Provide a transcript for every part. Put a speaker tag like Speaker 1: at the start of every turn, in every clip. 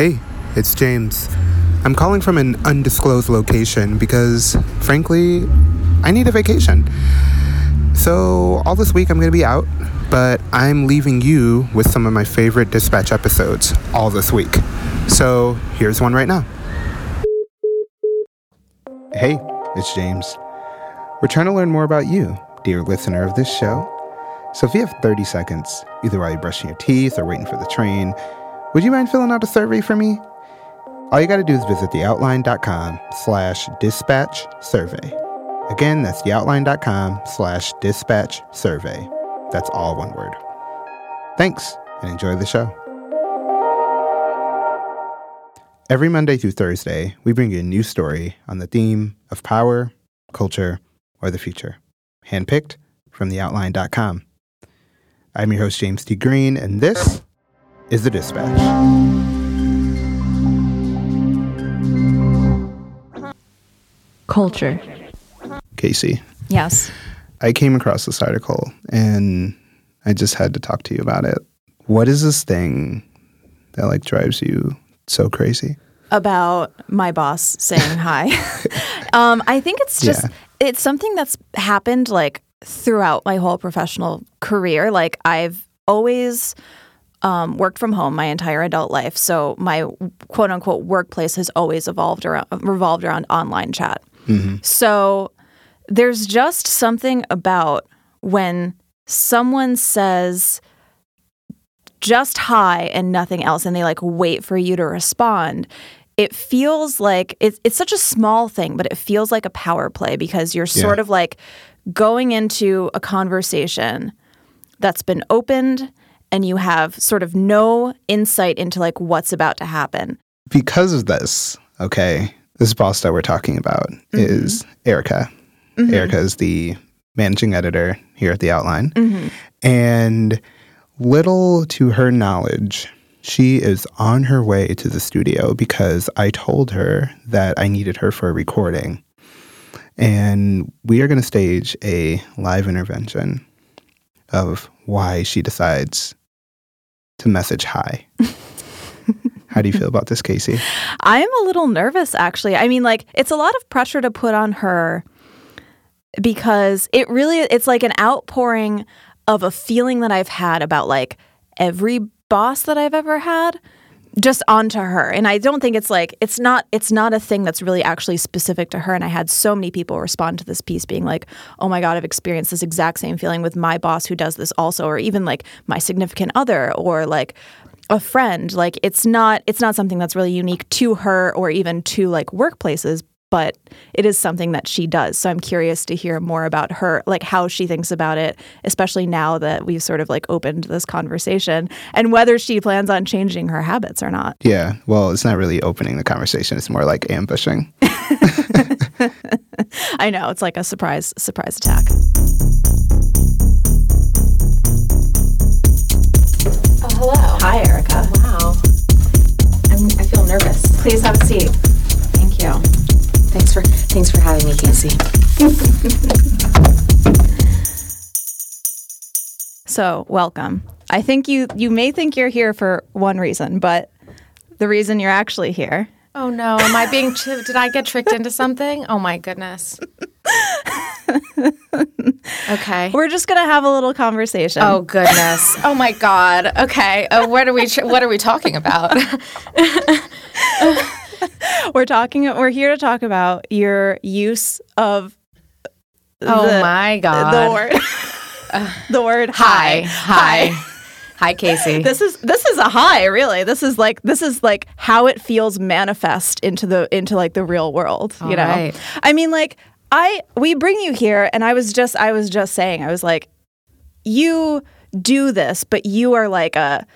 Speaker 1: Hey, it's James. I'm calling from an undisclosed location because, frankly, I need a vacation. So, all this week I'm going to be out, but I'm leaving you with some of my favorite dispatch episodes all this week. So, here's one right now. Hey, it's James. We're trying to learn more about you, dear listener of this show. So, if you have 30 seconds, either while you're brushing your teeth or waiting for the train, would you mind filling out a survey for me? All you got to do is visit theoutline.com slash dispatch survey. Again, that's theoutline.com slash dispatch survey. That's all one word. Thanks and enjoy the show. Every Monday through Thursday, we bring you a new story on the theme of power, culture, or the future, handpicked from theoutline.com. I'm your host, James T. Green, and this is The Dispatch.
Speaker 2: Culture.
Speaker 1: Casey,
Speaker 2: Yes.
Speaker 1: I came across this article and I just had to talk to you about it. What is this thing that like drives you so crazy?
Speaker 2: About my boss saying hi. um, I think it's just
Speaker 1: Yeah.
Speaker 2: it's something that's happened like throughout my whole professional career. Like I've always um, worked from home my entire adult life, so my quote unquote workplace has always evolved around revolved around online chat. So there's just something about when someone says just hi and nothing else and they like wait for you to respond it feels like it's, it's such a small thing but it feels like a power play because you're
Speaker 1: Yeah.
Speaker 2: sort of like going into a conversation that's been opened and you have sort of no insight into like what's about to happen
Speaker 1: Because of this, okay, this boss that we're talking about mm-hmm. is Erika. Mm-hmm. Erika is the managing editor here at The Outline. Mm-hmm. And little to her knowledge, she is on her way to the studio because I told her that I needed her for a recording. And we are going to stage a live intervention of why she decides to message hi. How do you feel about this, Casey?
Speaker 2: I'm a little nervous actually. I mean like it's a lot of pressure to put on her because it really it's like an outpouring of a feeling that I've had about like every boss that I've ever had just onto her. And I don't think it's like it's not it's not a thing that's really actually specific to her and I had so many people respond to this piece being like, "Oh my god, I've experienced this exact same feeling with my boss who does this also or even like my significant other or like a friend like it's not it's not something that's really unique to her or even to like workplaces but it is something that she does so i'm curious to hear more about her like how she thinks about it especially now that we've sort of like opened this conversation and whether she plans on changing her habits or not
Speaker 1: Yeah, well, it's not really opening the conversation. It's more like ambushing.
Speaker 2: i know it's like a surprise surprise attack
Speaker 3: Oh, hello.
Speaker 2: hi
Speaker 3: erika
Speaker 2: so welcome i think you you may think you're here for one reason but the reason you're actually here
Speaker 3: Oh no, am I being? Did I get tricked into something? Oh my goodness. Okay.
Speaker 2: We're just gonna have a little conversation.
Speaker 3: Oh goodness. Oh my God. Okay. Uh, what are we? Tr- what are we talking about?
Speaker 2: we're talking. We're here to talk about your use of
Speaker 3: Oh
Speaker 2: the,
Speaker 3: my God.
Speaker 2: the word. the word
Speaker 3: Hi.
Speaker 2: hi.
Speaker 3: Hi. Hi, Casey.
Speaker 2: This is this is a hi, really. This is like this is like how it feels manifest into the into like the real world. you know,
Speaker 3: right.
Speaker 2: I mean, like I we bring you here, and I was just I was just saying I was like, you do this, but you are like a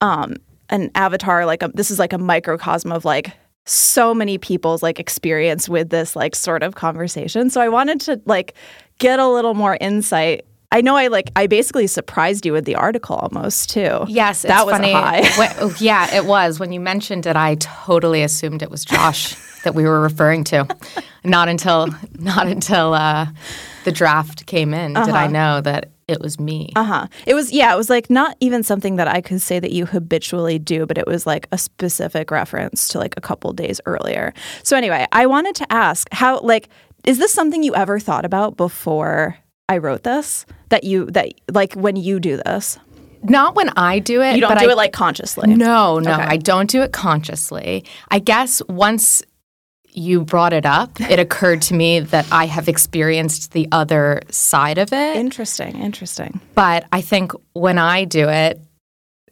Speaker 2: um an avatar, like a this is like a microcosm of like so many people's like experience with this like sort of conversation. So I wanted to like get a little more insight. I know I like I basically surprised you with the article almost too.
Speaker 3: Yes,
Speaker 2: that was
Speaker 3: funny.
Speaker 2: high.
Speaker 3: When- oh, yeah, it was. When you mentioned it, I totally assumed it was Josh that we were referring to. Not until not until uh, the draft came in did I know that it was me.
Speaker 2: Uh huh. It was, yeah, it was like not even something that I could say that you habitually do, but it was like a specific reference to like a couple days earlier. So, anyway, I wanted to ask how, like, is this something you ever thought about before I wrote this? That you, that like when you do this?
Speaker 3: Not when I do it.
Speaker 2: You don't do
Speaker 3: I,
Speaker 2: it like consciously.
Speaker 3: No, no,
Speaker 2: Okay.
Speaker 3: I don't do it consciously. I guess once you brought it up, it occurred to me that I have experienced the other side of it.
Speaker 2: Interesting. Interesting.
Speaker 3: But I think when I do it,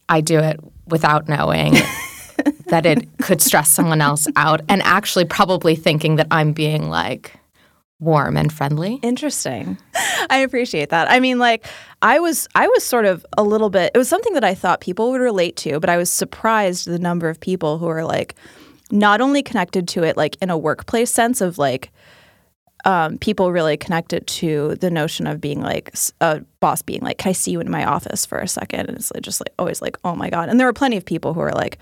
Speaker 3: I do it without knowing that it could stress someone else out and actually probably thinking that I'm being like warm and friendly.
Speaker 2: Interesting. I appreciate that. I mean, like I was I was sort of a little bit it was something that I thought people would relate to, but I was surprised the number of people who are like not only connected to it like in a workplace sense of like um, people really connected to the notion of being like a boss being like, "Can I see you in my office for a second? And it's just like always like, "Oh my god!" And there were plenty of people who are like,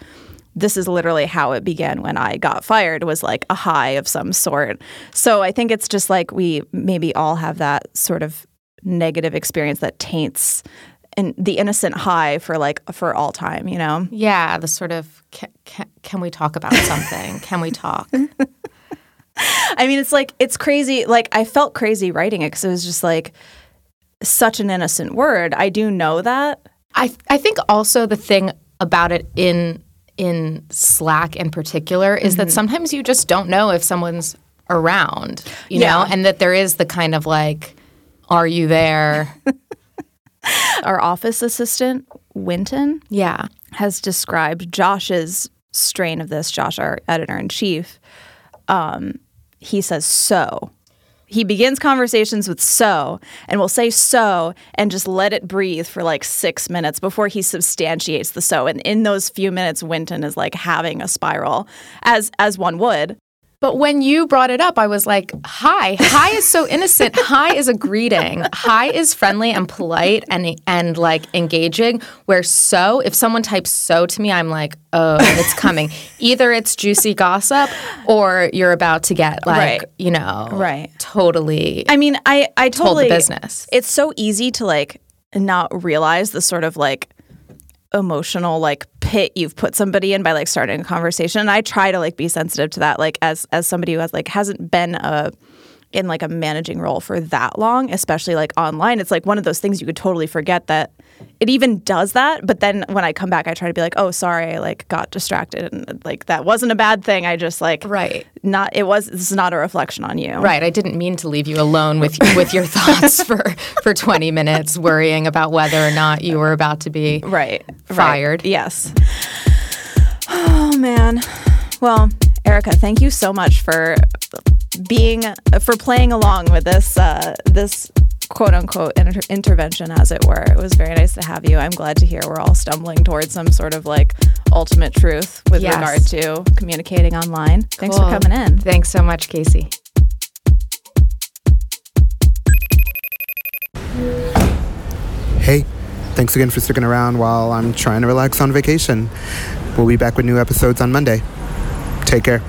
Speaker 2: "This is literally how it began when I got fired." Was like a hi of some sort. So I think it's just like we maybe all have that sort of negative experience that taints and the innocent hi for like for all time. You know?
Speaker 3: Yeah, the sort of can, can, can we talk about something? can we talk?
Speaker 2: I mean, it's like it's crazy. Like I felt crazy writing it because it was just like such an innocent word. I do know that.
Speaker 3: I I think also the thing about it in in Slack in particular is
Speaker 2: Mm-hmm.
Speaker 3: that sometimes you just don't know if someone's around, you
Speaker 2: Yeah.
Speaker 3: know, and that there is the kind of like, are you there?
Speaker 2: Our office assistant, Winton,
Speaker 3: yeah.
Speaker 2: has described Josh's strain of this, Josh, our editor in chief. Um, he says so. He begins conversations with so and will say so and just let it breathe for like six minutes before he substantiates the so. And in those few minutes, Winton is like having a spiral, as as one would.
Speaker 3: But when you brought it up, I was like, hi. Hi is so innocent. Hi is a greeting. Hi is friendly and polite and and like engaging. Where so, if someone types so to me, I'm like, oh, it's coming. Either it's juicy gossip or you're about to get like,
Speaker 2: Right.
Speaker 3: you know,
Speaker 2: Right.
Speaker 3: totally
Speaker 2: I mean, I I
Speaker 3: told
Speaker 2: totally
Speaker 3: the business.
Speaker 2: it's so easy to like not realize the sort of like emotional like pit you've put somebody in by like starting a conversation. And i try to like be sensitive to that like as as somebody who has like hasn't been a in like a managing role for that long especially like online it's like one of those things you could totally forget that it even does that. But then when i come back i try to be like oh sorry i like got distracted and like that wasn't a bad thing. I just like
Speaker 3: Right.
Speaker 2: not it was this is not a reflection on you.
Speaker 3: Right. I didn't mean to leave you alone with with your thoughts for for 20 minutes worrying about whether or not you were about to be
Speaker 2: right
Speaker 3: Fired.
Speaker 2: right. yes oh man well erika thank you so much for being for playing along with this uh, this quote unquote inter- intervention as it were it was very nice to have you i'm glad to hear we're all stumbling towards some sort of like ultimate truth with
Speaker 3: Yes.
Speaker 2: regard to communicating online thanks for coming in
Speaker 3: Thanks so much, Casey.
Speaker 1: Hey, thanks again for sticking around while I'm trying to relax on vacation. We'll be back with new episodes on Monday. Take care.